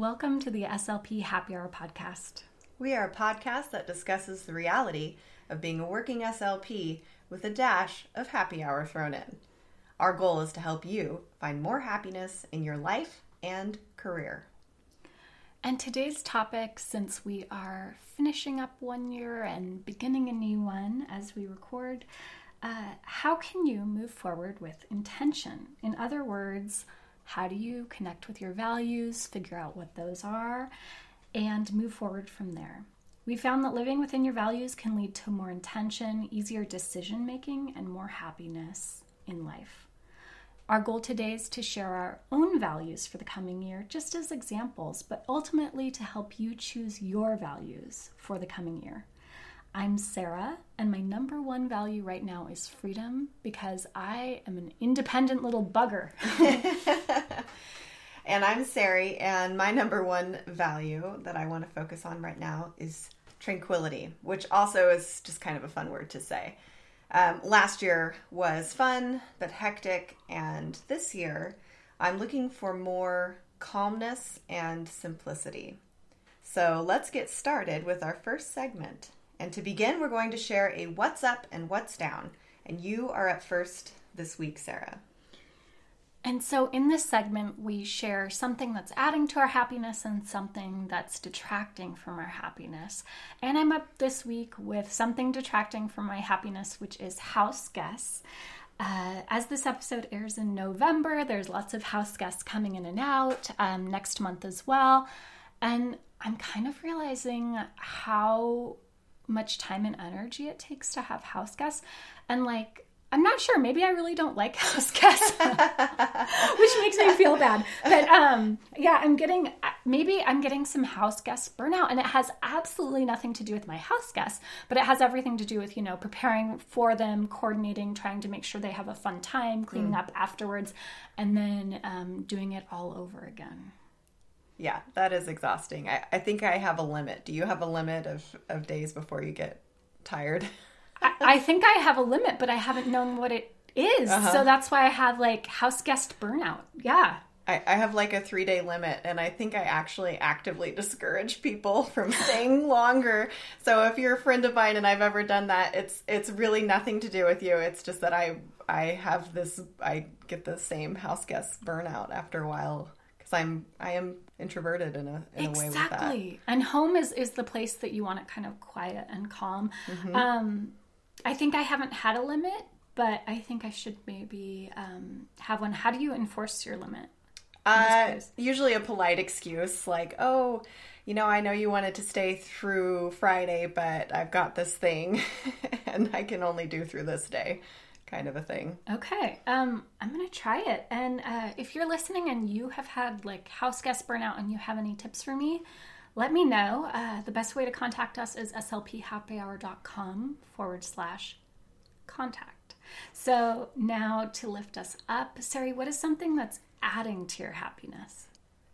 Welcome to the SLP Happy Hour podcast. We are a podcast that discusses the reality of being a working SLP with a dash of happy hour thrown in. Our goal is to help you find more happiness in your life and career. And today's topic, since we are finishing up one year and beginning a new one as we record, uh, how can you move forward with intention? In other words, how do you connect with your values, figure out what those are, and move forward from there? We found that living within your values can lead to more intention, easier decision making, and more happiness in life. Our goal today is to share our own values for the coming year, just as examples, but ultimately to help you choose your values for the coming year. I'm Sarah, and my number one value right now is freedom because I am an independent little bugger. and I'm Sari, and my number one value that I want to focus on right now is tranquility, which also is just kind of a fun word to say. Um, last year was fun but hectic, and this year I'm looking for more calmness and simplicity. So let's get started with our first segment. And to begin, we're going to share a what's up and what's down. And you are up first this week, Sarah. And so, in this segment, we share something that's adding to our happiness and something that's detracting from our happiness. And I'm up this week with something detracting from my happiness, which is house guests. Uh, as this episode airs in November, there's lots of house guests coming in and out um, next month as well. And I'm kind of realizing how much time and energy it takes to have house guests. And like, I'm not sure. Maybe I really don't like house guests, which makes me feel bad. But um, yeah, I'm getting maybe I'm getting some house guest burnout, and it has absolutely nothing to do with my house guests, but it has everything to do with you know preparing for them, coordinating, trying to make sure they have a fun time, cleaning mm. up afterwards, and then um, doing it all over again. Yeah, that is exhausting. I, I think I have a limit. Do you have a limit of, of days before you get tired? I, I, think I have a limit, but I haven't known what it is. Uh-huh. So that's why I have like house guest burnout. Yeah. I, I have like a three day limit, and I think I actually actively discourage people from staying longer. So if you're a friend of mine and I've ever done that, it's it's really nothing to do with you. It's just that I I have this I get the same house guest burnout after a while because I'm I am introverted in a in exactly. a way with that. Exactly. And home is is the place that you want it kind of quiet and calm. Mm-hmm. Um, I think I haven't had a limit, but I think I should maybe um, have one. How do you enforce your limit? Uh, usually a polite excuse like, "Oh, you know, I know you wanted to stay through Friday, but I've got this thing, and I can only do through this day." Kind of a thing. Okay. Um, I'm going to try it. And uh, if you're listening and you have had like house guest burnout and you have any tips for me, let me know. Uh, the best way to contact us is slphappyhour.com forward slash contact. So now to lift us up, Sari, what is something that's adding to your happiness?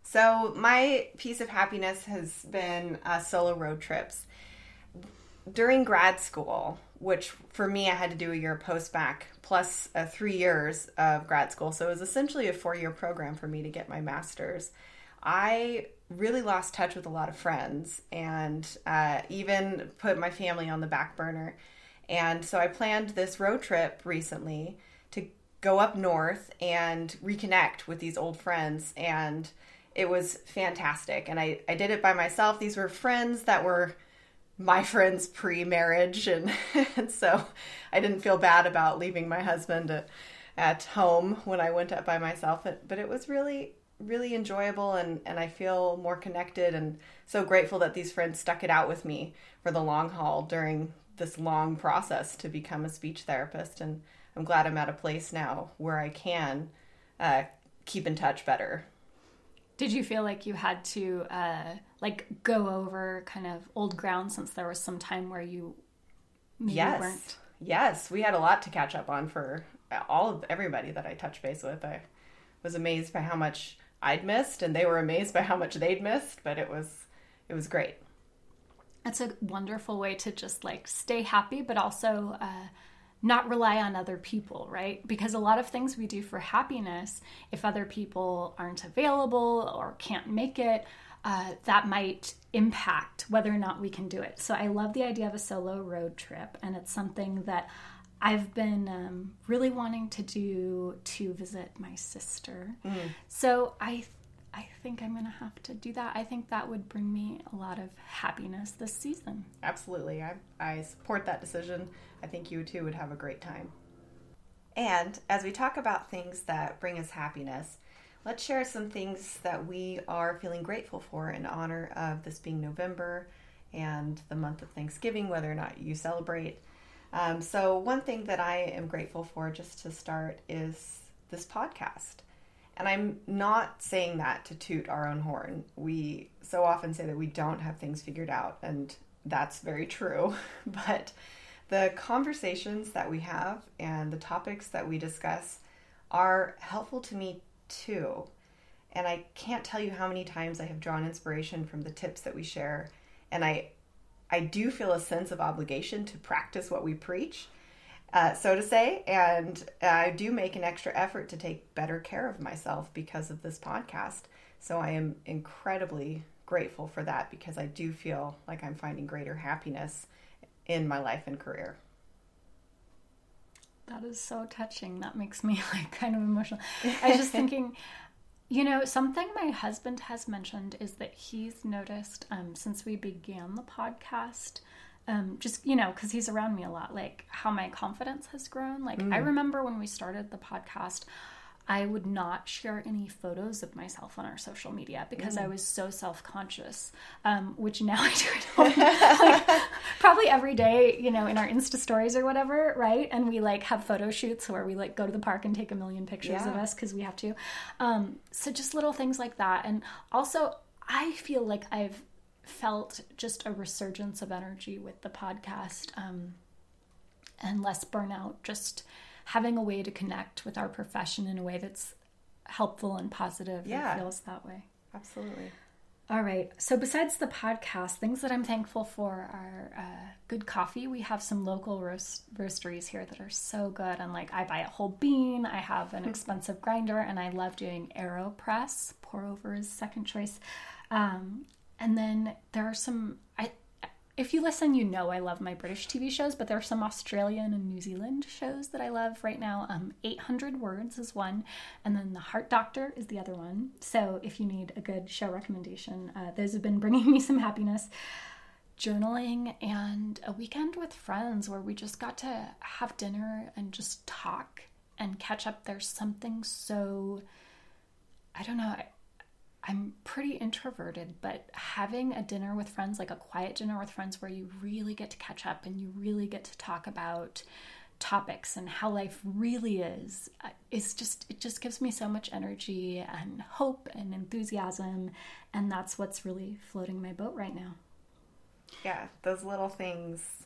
So my piece of happiness has been uh, solo road trips. During grad school, which for me, I had to do a year post bac plus uh, three years of grad school. So it was essentially a four year program for me to get my master's. I really lost touch with a lot of friends and uh, even put my family on the back burner. And so I planned this road trip recently to go up north and reconnect with these old friends. And it was fantastic. And I, I did it by myself. These were friends that were my friends pre-marriage and, and, so i didn't feel bad about leaving my husband at, at home when i went up by myself but it was really really enjoyable and, and i feel more connected and so grateful that these friends stuck it out with me for the long haul during this long process to become a speech therapist and i'm glad i'm at a place now where i can uh, keep in touch better did you feel like you had to uh, like go over kind of old ground since there was some time where you yes. weren't? Yes, we had a lot to catch up on for all of everybody that I touched base with. I was amazed by how much I'd missed, and they were amazed by how much they'd missed. But it was it was great. That's a wonderful way to just like stay happy, but also. Uh, not rely on other people, right? Because a lot of things we do for happiness, if other people aren't available or can't make it, uh, that might impact whether or not we can do it. So I love the idea of a solo road trip, and it's something that I've been um, really wanting to do to visit my sister. Mm. So I I think I'm going to have to do that. I think that would bring me a lot of happiness this season. Absolutely. I, I support that decision. I think you two would have a great time. And as we talk about things that bring us happiness, let's share some things that we are feeling grateful for in honor of this being November and the month of Thanksgiving, whether or not you celebrate. Um, so, one thing that I am grateful for just to start is this podcast. And I'm not saying that to toot our own horn. We so often say that we don't have things figured out, and that's very true. But the conversations that we have and the topics that we discuss are helpful to me too. And I can't tell you how many times I have drawn inspiration from the tips that we share. And I I do feel a sense of obligation to practice what we preach uh, so to say. And I do make an extra effort to take better care of myself because of this podcast. So I am incredibly grateful for that because I do feel like I'm finding greater happiness in my life and career. That is so touching. That makes me like kind of emotional. I was just thinking, you know, something my husband has mentioned is that he's noticed um, since we began the podcast um, just you know because he's around me a lot like how my confidence has grown like mm. i remember when we started the podcast i would not share any photos of myself on our social media because mm. i was so self-conscious um, which now i do like, probably every day you know in our insta stories or whatever right and we like have photo shoots where we like go to the park and take a million pictures yeah. of us because we have to um, so just little things like that and also i feel like i've felt just a resurgence of energy with the podcast um, and less burnout, just having a way to connect with our profession in a way that's helpful and positive. Yeah. It feels that way. Absolutely. All right. So, besides the podcast, things that I'm thankful for are uh, good coffee. We have some local roast- roasteries here that are so good. And like, I buy a whole bean. I have an expensive grinder, and I love doing Aeropress. Pour over is second choice. Um, and then there are some I if you listen, you know I love my British TV shows, but there are some Australian and New Zealand shows that I love right now. Um, 800 Words is one, and then The Heart Doctor is the other one. So if you need a good show recommendation, uh, those have been bringing me some happiness. Journaling and a weekend with friends where we just got to have dinner and just talk and catch up. There's something so, I don't know. I'm pretty introverted, but having a dinner with friends, like a quiet dinner with friends where you really get to catch up and you really get to talk about topics and how life really is uh, is just it just gives me so much energy and hope and enthusiasm and that's what's really floating my boat right now. Yeah, those little things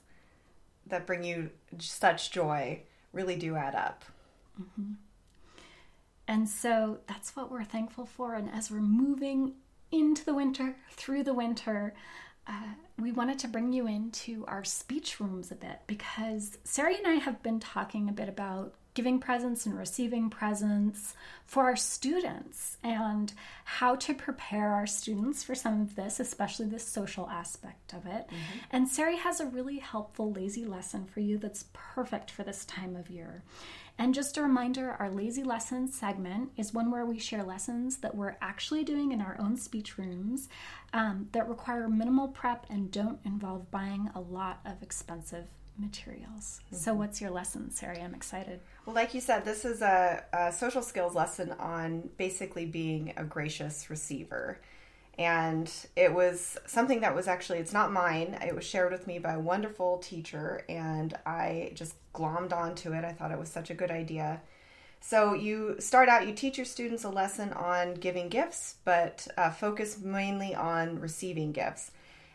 that bring you such joy really do add up. Mm-hmm. And so that's what we're thankful for. And as we're moving into the winter, through the winter, uh, we wanted to bring you into our speech rooms a bit because Sari and I have been talking a bit about giving presents and receiving presents for our students and how to prepare our students for some of this, especially the social aspect of it. Mm-hmm. And Sari has a really helpful lazy lesson for you that's perfect for this time of year. And just a reminder our lazy lessons segment is one where we share lessons that we're actually doing in our own speech rooms um, that require minimal prep and don't involve buying a lot of expensive materials. Mm-hmm. So, what's your lesson, Sari? I'm excited. Well, like you said, this is a, a social skills lesson on basically being a gracious receiver. And it was something that was actually it's not mine. It was shared with me by a wonderful teacher and i just glommed onto it. I thought it was such a good idea. So you start out you teach your students a lesson on giving gifts but uh, focus mainly on receiving gifts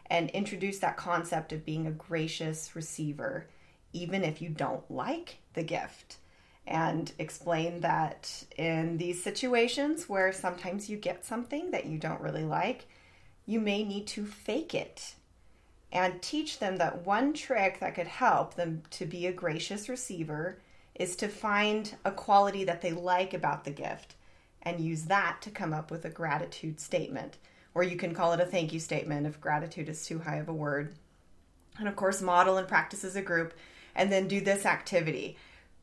and introduce that concept of being a gracious receiver even if you don't like the gift and explain that in these situations where sometimes you get something that you don't really like, you may need to fake it and teach them that one trick that could help them to be a gracious receiver is to find a quality that they like about the gift and use that to come up with a gratitude statement or you can call it a thank you statement if gratitude is too high of a word. And of course, model and practice as a group, and then do this activity.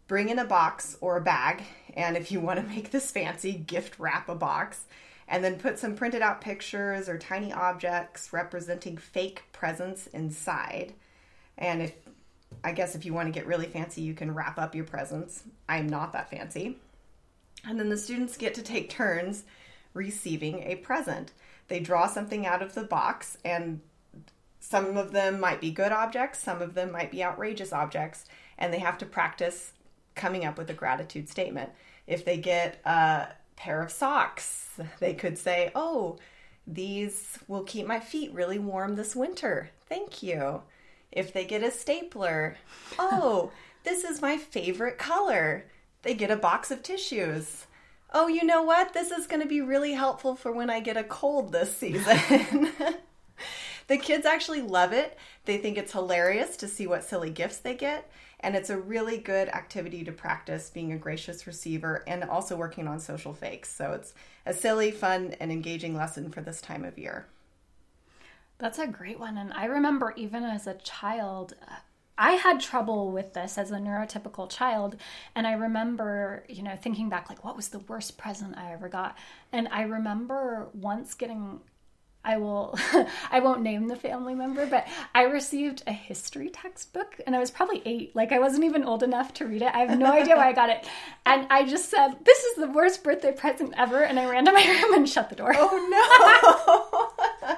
Bring in a box or a bag, and if you want to make this fancy, gift wrap a box, and then put some printed out pictures or tiny objects representing fake presents inside. And if I guess if you want to get really fancy, you can wrap up your presents. I'm not that fancy. And then the students get to take turns receiving a present. They draw something out of the box, and some of them might be good objects, some of them might be outrageous objects, and they have to practice coming up with a gratitude statement. If they get a pair of socks, they could say, Oh, these will keep my feet really warm this winter. Thank you. If they get a stapler, oh, this is my favorite color. They get a box of tissues. Oh, you know what? This is going to be really helpful for when I get a cold this season. the kids actually love it. They think it's hilarious to see what silly gifts they get. And it's a really good activity to practice being a gracious receiver and also working on social fakes. So it's a silly, fun, and engaging lesson for this time of year. That's a great one. And I remember even as a child, I had trouble with this as a neurotypical child. And I remember, you know, thinking back, like, what was the worst present I ever got? And I remember once getting I will I won't name the family member, but I received a history textbook and I was probably 8. Like I wasn't even old enough to read it. I have no idea why I got it. And I just said, "This is the worst birthday present ever." And I ran to my room and shut the door. Oh no.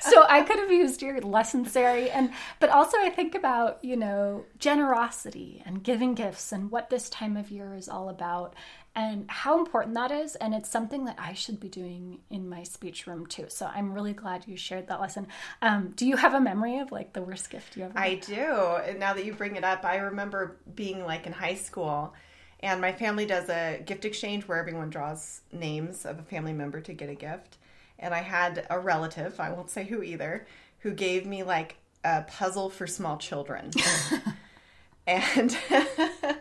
so I could have used your lesson, Sari, and but also I think about, you know, generosity and giving gifts and what this time of year is all about and how important that is. And it's something that I should be doing in my speech room too. So I'm really glad you shared that lesson. Um, do you have a memory of like the worst gift you ever? I do. And now that you bring it up, I remember being like in high school. And my family does a gift exchange where everyone draws names of a family member to get a gift. And I had a relative, I won't say who either, who gave me like a puzzle for small children. and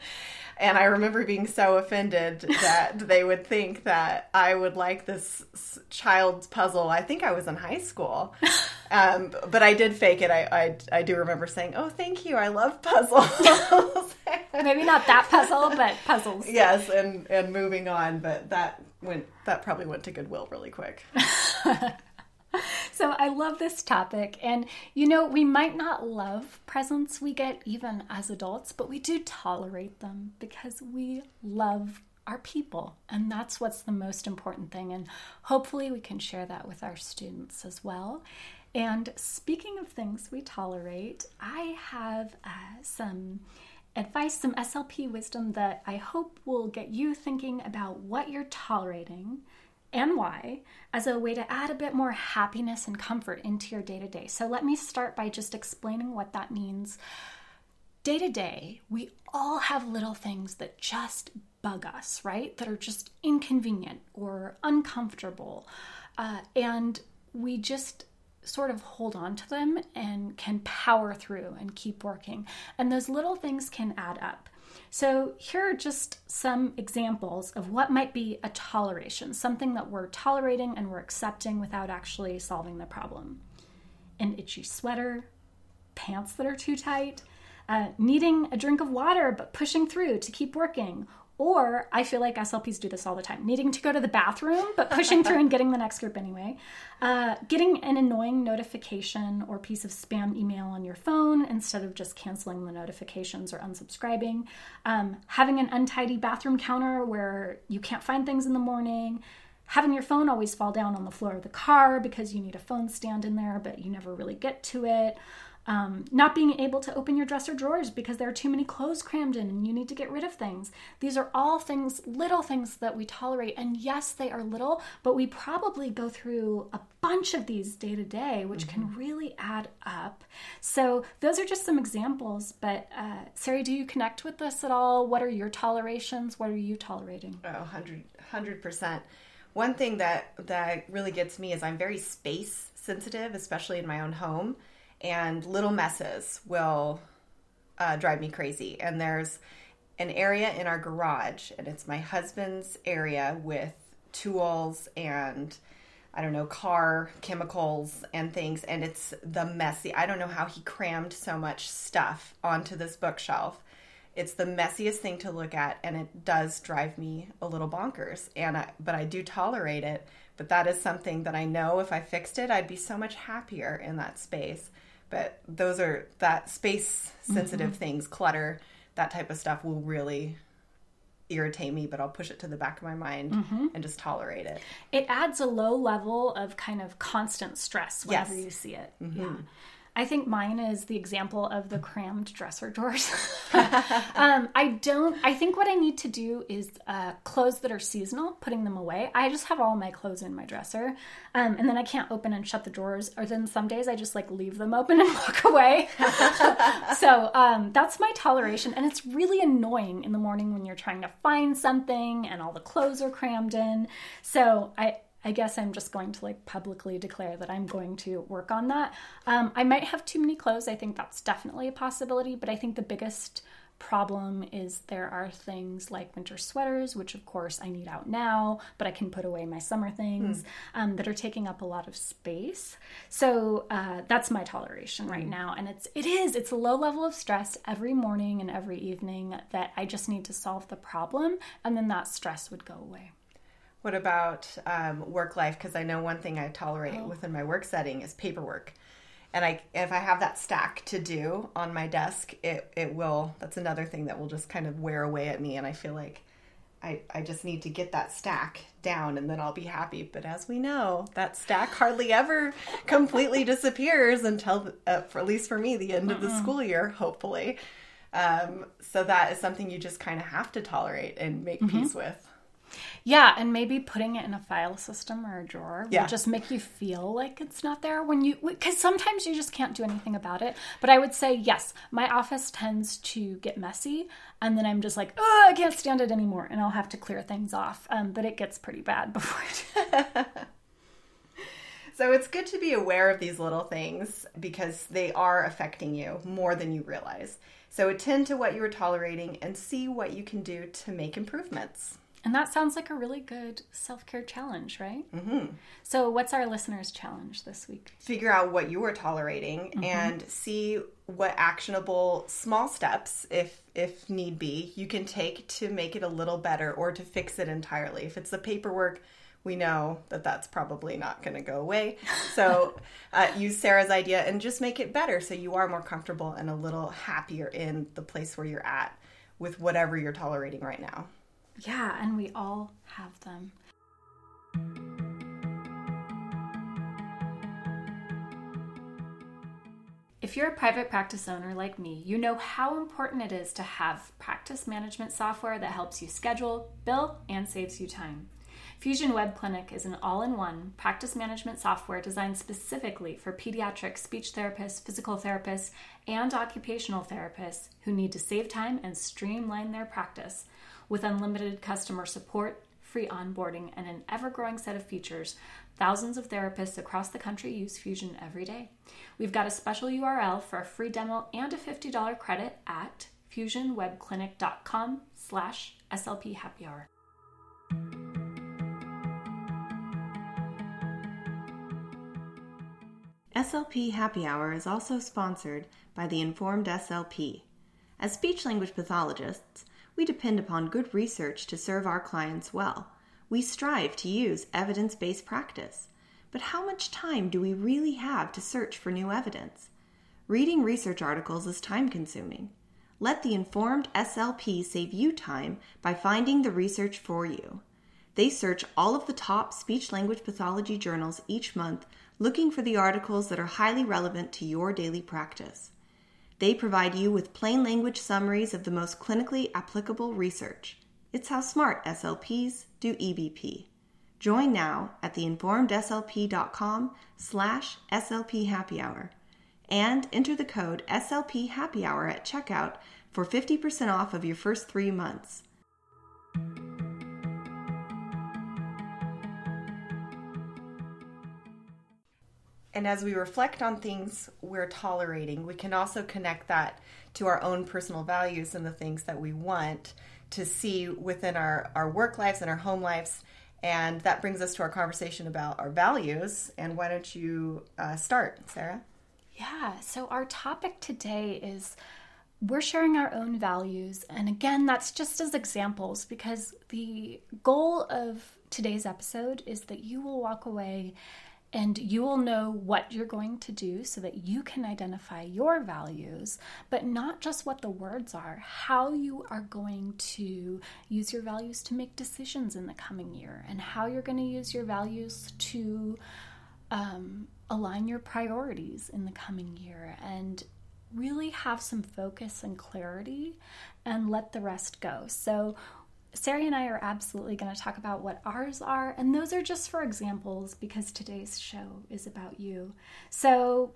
and I remember being so offended that they would think that I would like this child's puzzle. I think I was in high school, um, but I did fake it. I, I, I do remember saying, "Oh, thank you. I love puzzles." Maybe not that puzzle, but puzzles. Yes, and and moving on, but that went that probably went to Goodwill really quick. so I love this topic. And, you know, we might not love presents we get even as adults, but we do tolerate them because we love our people. And that's what's the most important thing. And hopefully we can share that with our students as well. And speaking of things we tolerate, I have uh, some advice, some SLP wisdom that I hope will get you thinking about what you're tolerating and why as a way to add a bit more happiness and comfort into your day to day. So, let me start by just explaining what that means. Day to day, we all have little things that just bug us, right? That are just inconvenient or uncomfortable. Uh, and we just sort of hold on to them and can power through and keep working. And those little things can add up. So, here are just some examples of what might be a toleration, something that we're tolerating and we're accepting without actually solving the problem. An itchy sweater, pants that are too tight, uh, needing a drink of water but pushing through to keep working, or I feel like SLPs do this all the time needing to go to the bathroom, but pushing through and getting the next group anyway. Uh, getting an annoying notification or piece of spam email on your phone instead of just canceling the notifications or unsubscribing. Um, having an untidy bathroom counter where you can't find things in the morning. Having your phone always fall down on the floor of the car because you need a phone stand in there, but you never really get to it. Um, not being able to open your dresser drawers because there are too many clothes crammed in and you need to get rid of things. These are all things, little things that we tolerate. And yes, they are little, but we probably go through a bunch of these day to day, which mm-hmm. can really add up. So, those are just some examples. But, uh, Sari, do you connect with this at all? What are your tolerations? What are you tolerating? Oh, 100, 100%. One thing that, that really gets me is I'm very space sensitive, especially in my own home and little messes will uh, drive me crazy. And there's an area in our garage, and it's my husband's area with tools and I don't know, car chemicals and things, and it's the messy. I don't know how he crammed so much stuff onto this bookshelf. It's the messiest thing to look at, and it does drive me a little bonkers. And I, but I do tolerate it. But that is something that I know if I fixed it, I'd be so much happier in that space. But those are that space sensitive mm-hmm. things, clutter, that type of stuff will really irritate me, but I'll push it to the back of my mind mm-hmm. and just tolerate it. It adds a low level of kind of constant stress whenever yes. you see it. Mm-hmm. Yeah. I think mine is the example of the crammed dresser drawers. um, I don't, I think what I need to do is uh, clothes that are seasonal, putting them away. I just have all my clothes in my dresser. Um, and then I can't open and shut the drawers. Or then some days I just like leave them open and walk away. so um, that's my toleration. And it's really annoying in the morning when you're trying to find something and all the clothes are crammed in. So I, I guess I'm just going to like publicly declare that I'm going to work on that. Um, I might have too many clothes. I think that's definitely a possibility, but I think the biggest problem is there are things like winter sweaters, which of course I need out now, but I can put away my summer things mm. um, that are taking up a lot of space. So uh, that's my toleration right mm. now, and it's it is it's a low level of stress every morning and every evening that I just need to solve the problem, and then that stress would go away. What about um, work life? Because I know one thing I tolerate oh. within my work setting is paperwork. And I, if I have that stack to do on my desk, it, it will, that's another thing that will just kind of wear away at me. And I feel like I, I just need to get that stack down and then I'll be happy. But as we know, that stack hardly ever completely disappears until, uh, for, at least for me, the end of the school year, hopefully. Um, so that is something you just kind of have to tolerate and make mm-hmm. peace with. Yeah, and maybe putting it in a file system or a drawer yeah. will just make you feel like it's not there when you because sometimes you just can't do anything about it. But I would say yes, my office tends to get messy, and then I'm just like, oh, I can't stand it anymore, and I'll have to clear things off. Um, but it gets pretty bad before. So it's good to be aware of these little things because they are affecting you more than you realize. So attend to what you are tolerating and see what you can do to make improvements. And that sounds like a really good self care challenge, right? Mm-hmm. So, what's our listeners' challenge this week? Figure out what you are tolerating mm-hmm. and see what actionable small steps, if if need be, you can take to make it a little better or to fix it entirely. If it's the paperwork, we know that that's probably not going to go away. So, uh, use Sarah's idea and just make it better so you are more comfortable and a little happier in the place where you're at with whatever you're tolerating right now. Yeah, and we all have them. If you're a private practice owner like me, you know how important it is to have practice management software that helps you schedule, bill, and saves you time. Fusion Web Clinic is an all in one practice management software designed specifically for pediatric speech therapists, physical therapists, and occupational therapists who need to save time and streamline their practice with unlimited customer support, free onboarding, and an ever growing set of features, thousands of therapists across the country use Fusion every day. We've got a special URL for a free demo and a $50 credit at fusionwebclinic.com slash SLP happy hour. SLP Happy Hour is also sponsored by the Informed SLP. As speech language pathologists, we depend upon good research to serve our clients well. We strive to use evidence based practice. But how much time do we really have to search for new evidence? Reading research articles is time consuming. Let the informed SLP save you time by finding the research for you. They search all of the top speech language pathology journals each month looking for the articles that are highly relevant to your daily practice. They provide you with plain language summaries of the most clinically applicable research. It's how smart SLPs do EBP. Join now at theinformedslp.com slash SLP Happy Hour and enter the code SLP Happy Hour at checkout for 50% off of your first three months. And as we reflect on things we're tolerating, we can also connect that to our own personal values and the things that we want to see within our, our work lives and our home lives And that brings us to our conversation about our values. And why don't you uh, start, Sarah? Yeah, so our topic today is we're sharing our own values. And again, that's just as examples because the goal of today's episode is that you will walk away and you will know what you're going to do so that you can identify your values, but not just what the words are, how you are going to use your values to make decisions in the coming year, and how you're going to use your values to um, align your priorities in the coming year and really have some focus and clarity and let the rest go. So, Sarah and I are absolutely going to talk about what ours are, and those are just for examples because today's show is about you. So,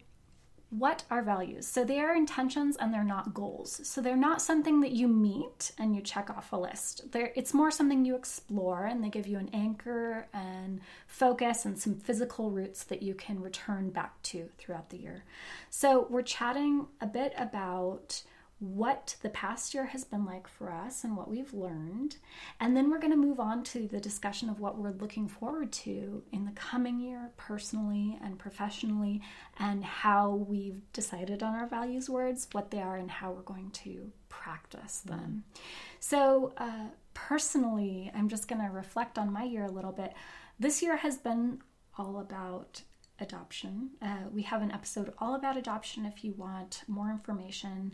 what are values? So, they are intentions and they're not goals. So, they're not something that you meet and you check off a list. They're, it's more something you explore and they give you an anchor and focus and some physical roots that you can return back to throughout the year. So, we're chatting a bit about what the past year has been like for us and what we've learned. And then we're going to move on to the discussion of what we're looking forward to in the coming year, personally and professionally, and how we've decided on our values words, what they are, and how we're going to practice them. So, uh, personally, I'm just going to reflect on my year a little bit. This year has been all about adoption. Uh, we have an episode all about adoption if you want more information.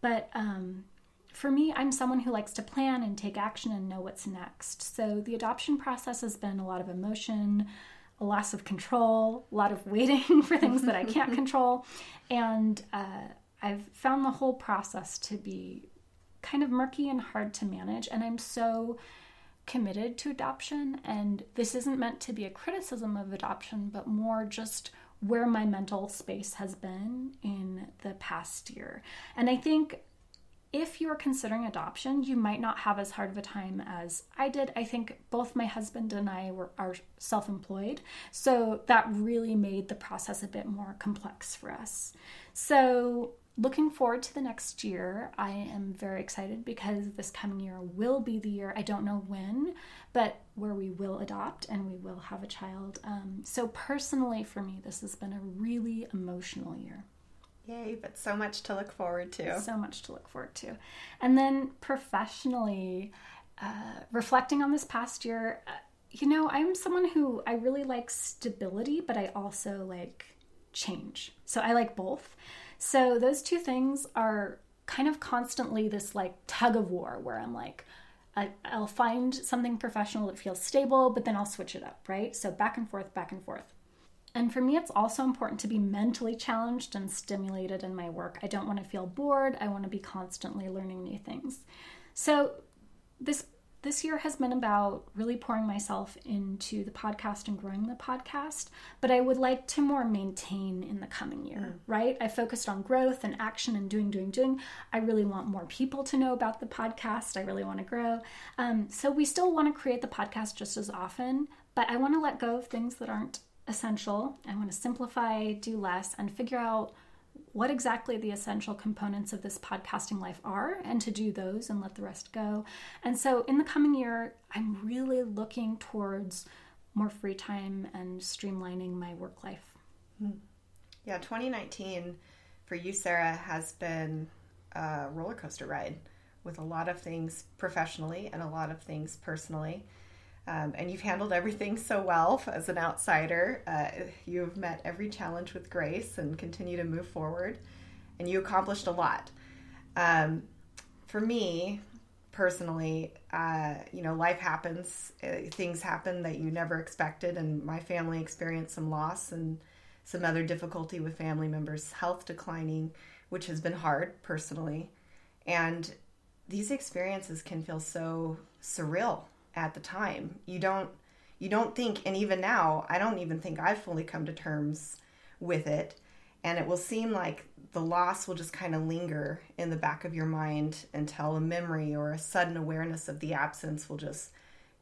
But um, for me, I'm someone who likes to plan and take action and know what's next. So the adoption process has been a lot of emotion, a loss of control, a lot of waiting for things that I can't control. And uh, I've found the whole process to be kind of murky and hard to manage. And I'm so committed to adoption. And this isn't meant to be a criticism of adoption, but more just where my mental space has been in the past year. And I think if you're considering adoption, you might not have as hard of a time as I did. I think both my husband and I were are self-employed, so that really made the process a bit more complex for us. So looking forward to the next year. I am very excited because this coming year will be the year, I don't know when, but where we will adopt and we will have a child. Um, so, personally, for me, this has been a really emotional year. Yay, but so much to look forward to. So much to look forward to. And then professionally, uh, reflecting on this past year, uh, you know, I'm someone who I really like stability, but I also like change. So I like both. So those two things are kind of constantly this like tug of war where I'm like, I, will find something professional that feels stable, but then I'll switch it up, right? So back and forth, back and forth. And for me, it's also important to be mentally challenged and stimulated in my work. I don't want to feel bored. I want to be constantly learning new things. So, this this year has been about really pouring myself into the podcast and growing the podcast, but I would like to more maintain in the coming year, mm. right? I focused on growth and action and doing, doing, doing. I really want more people to know about the podcast. I really want to grow. Um, so we still want to create the podcast just as often, but I want to let go of things that aren't essential. I want to simplify, do less, and figure out what exactly the essential components of this podcasting life are and to do those and let the rest go. And so in the coming year, I'm really looking towards more free time and streamlining my work life. Hmm. Yeah, 2019 for you, Sarah, has been a roller coaster ride with a lot of things professionally and a lot of things personally. Um, and you've handled everything so well as an outsider. Uh, you've met every challenge with grace and continue to move forward, and you accomplished a lot. Um, for me, personally, uh, you know, life happens, uh, things happen that you never expected, and my family experienced some loss and some other difficulty with family members' health declining, which has been hard personally. And these experiences can feel so surreal at the time. You don't you don't think and even now I don't even think I've fully come to terms with it and it will seem like the loss will just kind of linger in the back of your mind until a memory or a sudden awareness of the absence will just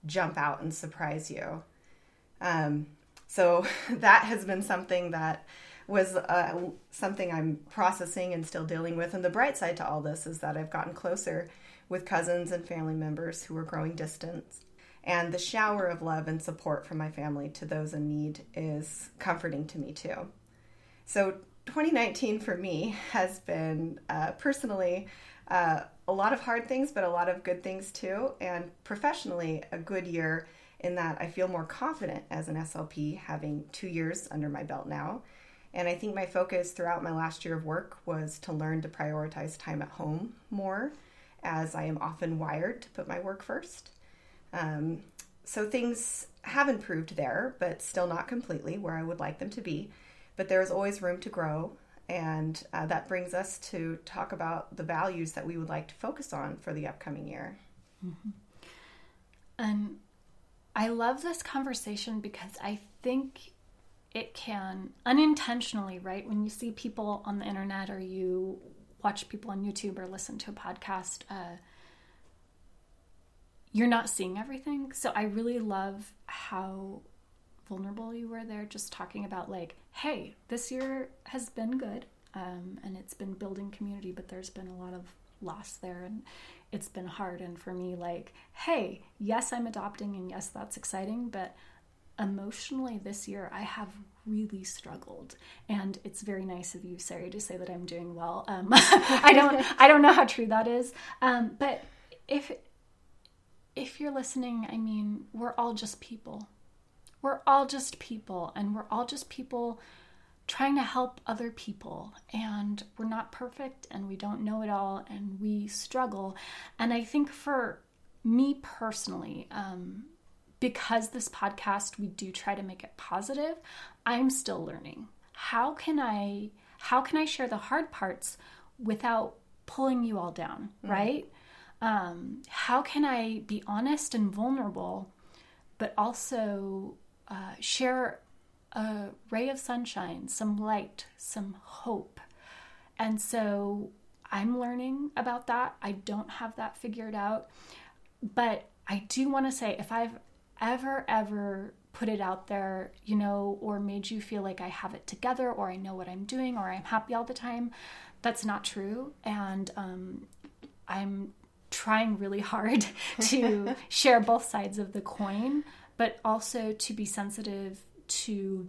jump out and surprise you. Um, so that has been something that was uh, something I'm processing and still dealing with. And the bright side to all this is that I've gotten closer with cousins and family members who were growing distant And the shower of love and support from my family to those in need is comforting to me too. So, 2019 for me has been uh, personally uh, a lot of hard things, but a lot of good things too. And professionally, a good year in that I feel more confident as an SLP, having two years under my belt now. And I think my focus throughout my last year of work was to learn to prioritize time at home more, as I am often wired to put my work first. Um, so things have improved there, but still not completely where I would like them to be. But there is always room to grow. And uh, that brings us to talk about the values that we would like to focus on for the upcoming year. Mm-hmm. And I love this conversation because I think it can unintentionally, right? When you see people on the internet or you watch people on YouTube or listen to a podcast, uh, you're not seeing everything. So I really love how vulnerable you were there, just talking about, like, hey, this year has been good um, and it's been building community, but there's been a lot of loss there. And it's been hard. And for me, like, hey, yes, I'm adopting, and yes, that's exciting, but emotionally this year I have really struggled. And it's very nice of you, Sari, to say that I'm doing well. Um, I don't, I don't know how true that is, um, but if if you're listening, I mean, we're all just people. We're all just people, and we're all just people trying to help other people and we're not perfect and we don't know it all and we struggle and i think for me personally um, because this podcast we do try to make it positive i'm still learning how can i how can i share the hard parts without pulling you all down mm. right um, how can i be honest and vulnerable but also uh, share a ray of sunshine, some light, some hope. And so I'm learning about that. I don't have that figured out. But I do want to say if I've ever, ever put it out there, you know, or made you feel like I have it together or I know what I'm doing or I'm happy all the time, that's not true. And um, I'm trying really hard to share both sides of the coin, but also to be sensitive to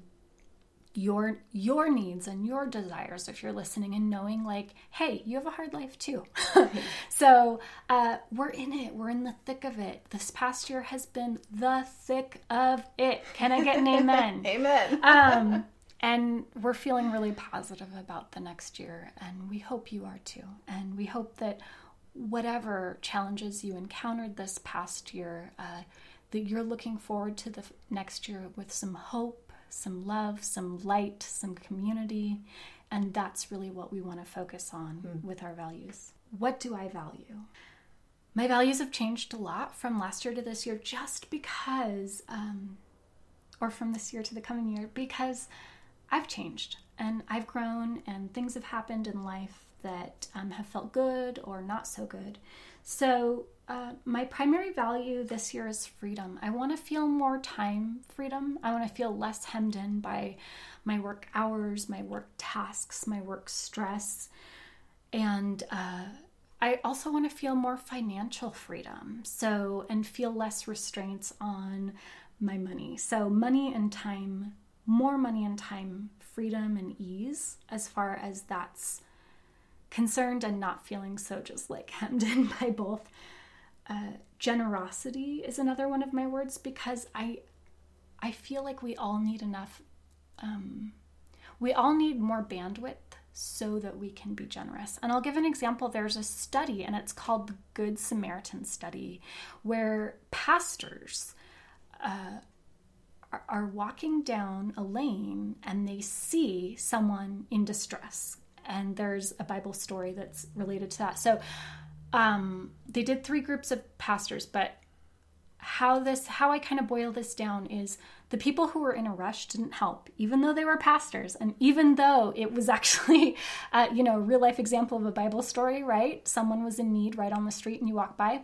your your needs and your desires if you're listening and knowing like hey you have a hard life too. So uh, we're in it. We're in the thick of it. This past year has been the thick of it. Can i get an amen? Amen. Um, and we're feeling really positive about the next year and we hope you are too. And we hope that whatever challenges you encountered this past year uh, that you're looking forward to the next year with some hope, some love, some light, some community. And that's really what we want to focus on mm. with our values. What do I value? My values have changed a lot from last year to this year just because, um, or from this year to the coming year, because I've changed and I've grown and things have happened in life that um, have felt good or not so good. So uh, my primary value this year is freedom. I want to feel more time freedom. I want to feel less hemmed in by my work hours, my work tasks, my work stress. And uh, I also want to feel more financial freedom. So, and feel less restraints on my money. So, money and time, more money and time, freedom and ease, as far as that's concerned, and not feeling so just like hemmed in by both uh, generosity is another one of my words because I I feel like we all need enough um, we all need more bandwidth so that we can be generous. And I'll give an example. There's a study, and it's called the Good Samaritan Study, where pastors uh, are, are walking down a lane and they see someone in distress. And there's a Bible story that's related to that. So um, they did three groups of pastors, but how this how I kind of boil this down is the people who were in a rush didn't help, even though they were pastors, and even though it was actually, uh, you know, a real life example of a Bible story, right? Someone was in need right on the street, and you walk by,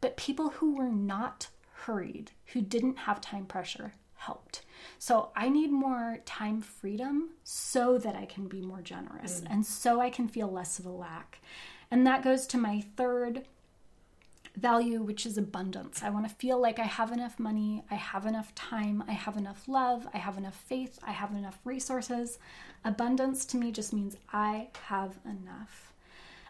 but people who were not hurried, who didn't have time pressure, helped. So I need more time freedom so that I can be more generous, mm. and so I can feel less of a lack. And that goes to my third value, which is abundance. I want to feel like I have enough money, I have enough time, I have enough love, I have enough faith, I have enough resources. Abundance to me just means I have enough.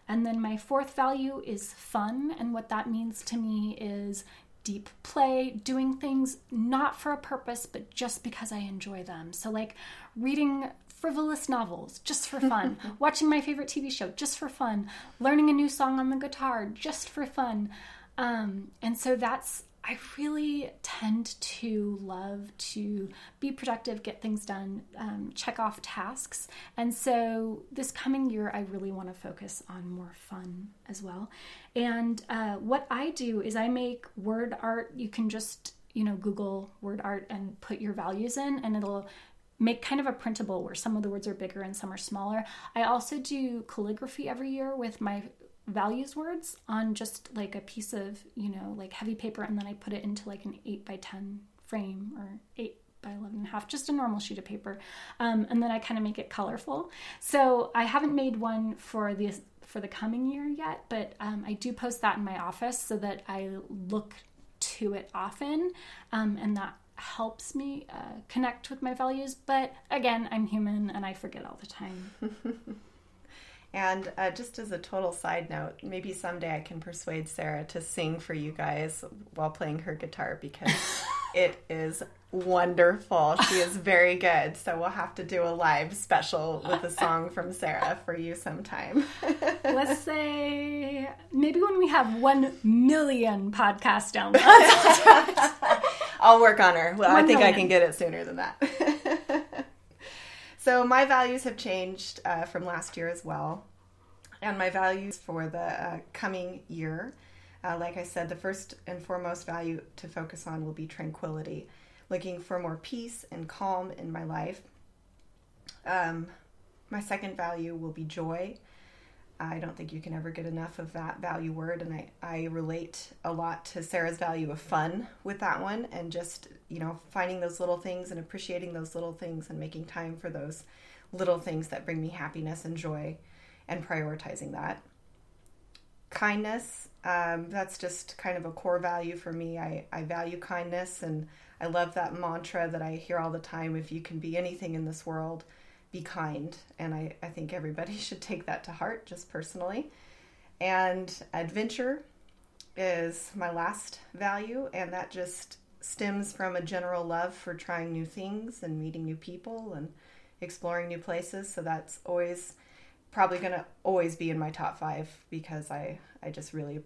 And then my fourth value is fun. And what that means to me is deep play, doing things not for a purpose, but just because I enjoy them. So, like reading frivolous novels just for fun, watching my favorite TV show just for fun, learning a new song on the guitar just for fun. Um, and so that's I really tend to love to be productive, get things done, um, check off tasks. And so this coming year, I really want to focus on more fun as well. And uh, what I do is I make word art. You can just, you know, Google word art and put your values in, and it'll make kind of a printable where some of the words are bigger and some are smaller. I also do calligraphy every year with my values words on just like a piece of, you know, like heavy paper, and then I put it into like an 8 by 10 frame or 8 by 11 and a half, just a normal sheet of paper. Um, and then I kind of make it colorful. So I haven't made one for the for the coming year yet, but um, I do post that in my office so that I look to it often, um, and that helps me uh, connect with my values. But again, I'm human and I forget all the time. And uh, just as a total side note, maybe someday I can persuade Sarah to sing for you guys while playing her guitar because it is wonderful. She is very good. So we'll have to do a live special with a song from Sarah for you sometime. Let's say maybe when we have 1 million podcast downloads. I'll work on her. Well, I think million. I can get it sooner than that. So my values have changed uh, from last year as well. And my values for the uh, coming year, uh, like I said, the first and foremost value to focus on will be tranquility, looking for more peace and calm in my life. Um, my second value will be joy. I don't think you can ever get enough of that value word. And I, I relate a lot to Sarah's value of fun with that one and just, you know, finding those little things and appreciating those little things and making time for those little things that bring me happiness and joy and prioritizing that. Kindness, um, that's just kind of a core value for me. I, I value kindness and I love that mantra that I hear all the time if you can be anything in this world, be kind. And I, I think everybody should take that to heart, just personally. And adventure is my last value, and that just stems from a general love for trying new things and meeting new people and exploring new places. So that's always probably going to always be in my top five because I, I just really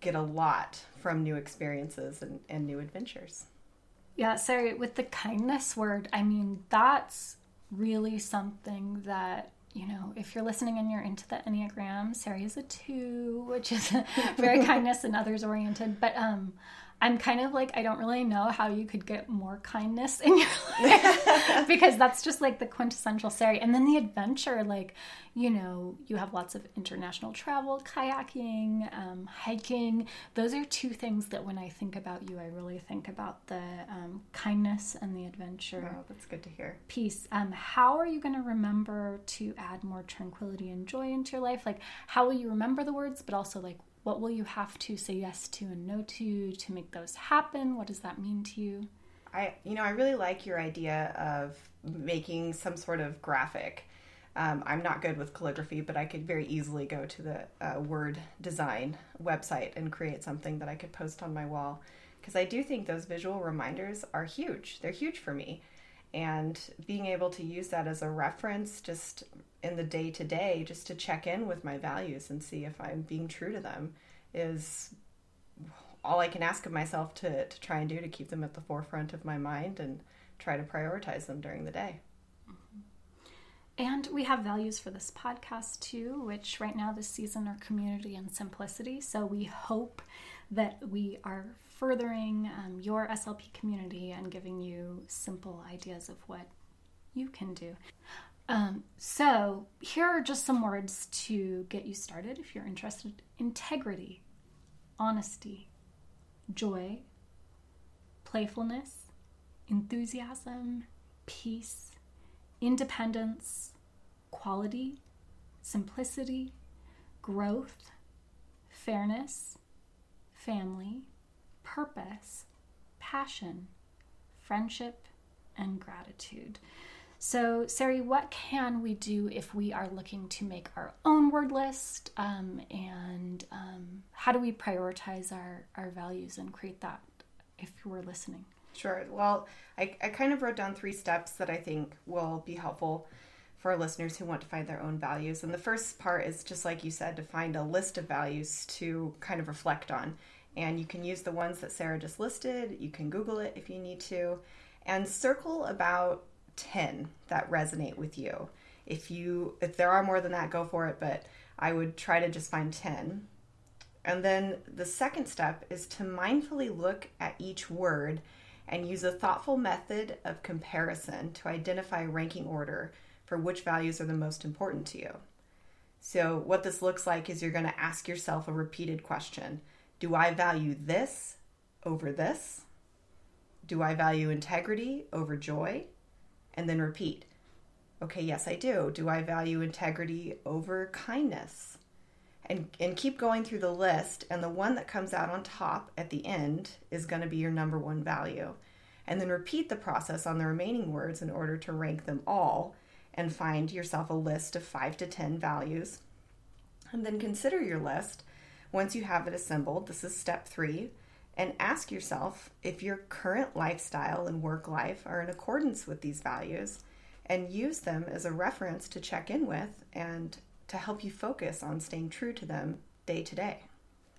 get a lot from new experiences and, and new adventures. Yeah, sorry, with the kindness word, I mean, that's really something that you know, if you're listening and you're into the Enneagram, Sari is a two, which is very kindness and others oriented. But um, I'm kind of like, I don't really know how you could get more kindness in your life because that's just like the quintessential Sari. And then the adventure, like, you know, you have lots of international travel, kayaking, um, hiking. Those are two things that when I think about you, I really think about the um, kindness and the adventure. Oh, that's good to hear. Peace. Um, how are you going to remember to add more tranquility and joy into your life? Like, how will you remember the words, but also like, what will you have to say yes to and no to to make those happen? What does that mean to you? I, you know, I really like your idea of making some sort of graphic. Um, I'm not good with calligraphy, but I could very easily go to the uh, Word design website and create something that I could post on my wall. Because I do think those visual reminders are huge. They're huge for me. And being able to use that as a reference just in the day to day just to check in with my values and see if I'm being true to them is all I can ask of myself to, to try and do to keep them at the forefront of my mind and try to prioritize them during the day. Mm-hmm. And we have values for this podcast too, which right now this season are community and simplicity. So we hope that we are furthering um, your SLP community and giving you simple ideas of what you can do. Um, so, here are just some words to get you started if you're interested integrity, honesty, joy, playfulness, enthusiasm, peace, independence, quality, simplicity, growth, fairness, family, purpose, passion, friendship, and gratitude. So, Sari, what can we do if we are looking to make our own word list? Um, and um, how do we prioritize our, our values and create that if we're listening? Sure. Well, I, I kind of wrote down three steps that I think will be helpful for listeners who want to find their own values. And the first part is just like you said, to find a list of values to kind of reflect on. And you can use the ones that Sarah just listed. You can Google it if you need to. And circle about 10 that resonate with you. If you if there are more than that, go for it, but I would try to just find 10. And then the second step is to mindfully look at each word and use a thoughtful method of comparison to identify ranking order for which values are the most important to you. So, what this looks like is you're going to ask yourself a repeated question Do I value this over this? Do I value integrity over joy? And then repeat. Okay, yes, I do. Do I value integrity over kindness? And, and keep going through the list, and the one that comes out on top at the end is going to be your number one value. And then repeat the process on the remaining words in order to rank them all and find yourself a list of five to 10 values. And then consider your list once you have it assembled. This is step three and ask yourself if your current lifestyle and work life are in accordance with these values and use them as a reference to check in with and to help you focus on staying true to them day to day.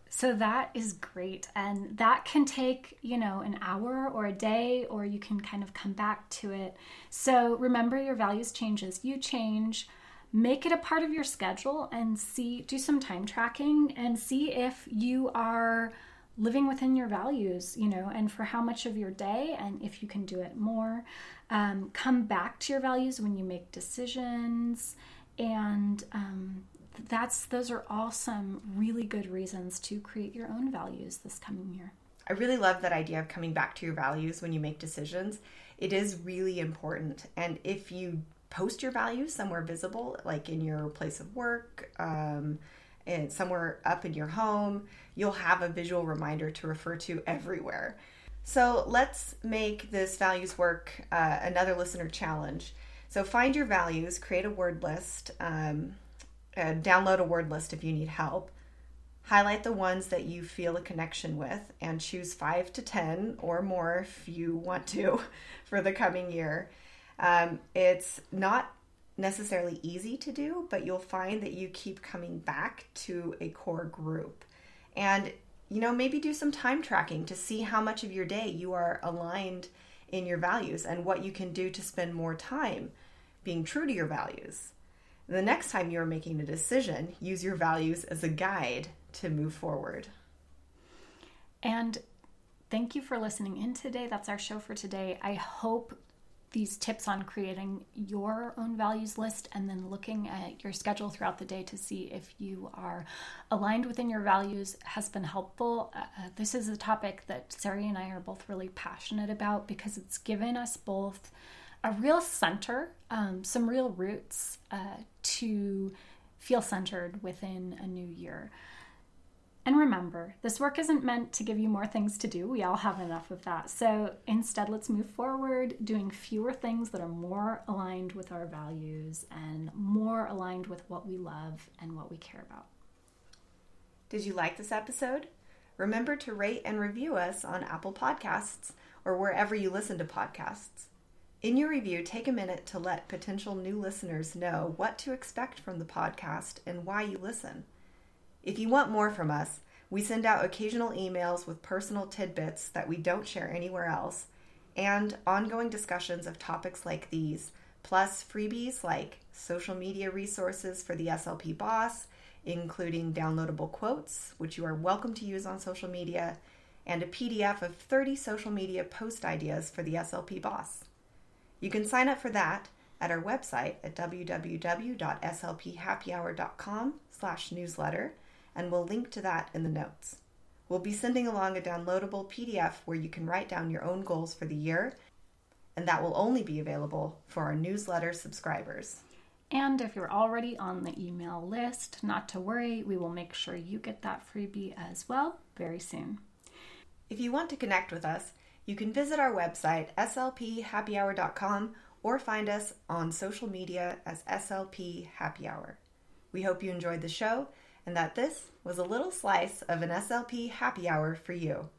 So that is great. And that can take, you know, an hour or a day, or you can kind of come back to it. So remember your values changes. You change. Make it a part of your schedule and see, do some time tracking and see if you are living within your values, you know, and for how much of your day, and if you can do it more. Um, come back to your values when you make decisions, and um, that's those are all some really good reasons to create your own values this coming year. I really love that idea of coming back to your values when you make decisions. It is really important, and if you post your values somewhere visible, like in your place of work. Um, and somewhere up in your home, you'll have a visual reminder to refer to everywhere. So let's make this values work uh, another listener challenge. So find your values, create a word list, um, uh, download a word list if you need help. Highlight the ones that you feel a connection with and choose five to 10 or more if you want to for the coming year. Um, it's not necessarily easy to do, but you'll find that you keep coming back to a core group. And, you know, maybe do some time tracking to see how much of your day you are aligned in your values and what you can do to spend more time being true to your values. The next time you're making a decision, use your values as a guide to move forward. And thank you for listening in today. That's our show for today. I hope these tips on creating your own values list and then looking at your schedule throughout the day to see if you are aligned within your values has been helpful. Uh, uh, this is a topic that Sari and I are both really passionate about because it's given us both a real center, um, some real roots uh, to feel centered within a new year. And remember, this work isn't meant to give you more things to do. We all have enough of that. So instead, let's move forward doing fewer things that are more aligned with our values and more aligned with what we love and what we care about. Did you like this episode? Remember to rate and review us on Apple Podcasts or wherever you listen to podcasts. In your review, take a minute to let potential new listeners know what to expect from the podcast and why you listen. If you want more from us, we send out occasional emails with personal tidbits that we don't share anywhere else, and ongoing discussions of topics like these, plus freebies like social media resources for the SLP boss, including downloadable quotes, which you are welcome to use on social media, and a PDF of 30 social media post ideas for the SLP boss. You can sign up for that at our website at www.slphappyhour.com slash newsletter and we'll link to that in the notes. We'll be sending along a downloadable PDF where you can write down your own goals for the year, and that will only be available for our newsletter subscribers. And if you're already on the email list, not to worry, we will make sure you get that freebie as well very soon. If you want to connect with us, you can visit our website, slphappyhour.com, or find us on social media as SLP Happy Hour. We hope you enjoyed the show and that this was a little slice of an SLP happy hour for you.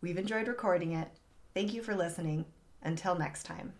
We've enjoyed recording it. Thank you for listening. Until next time.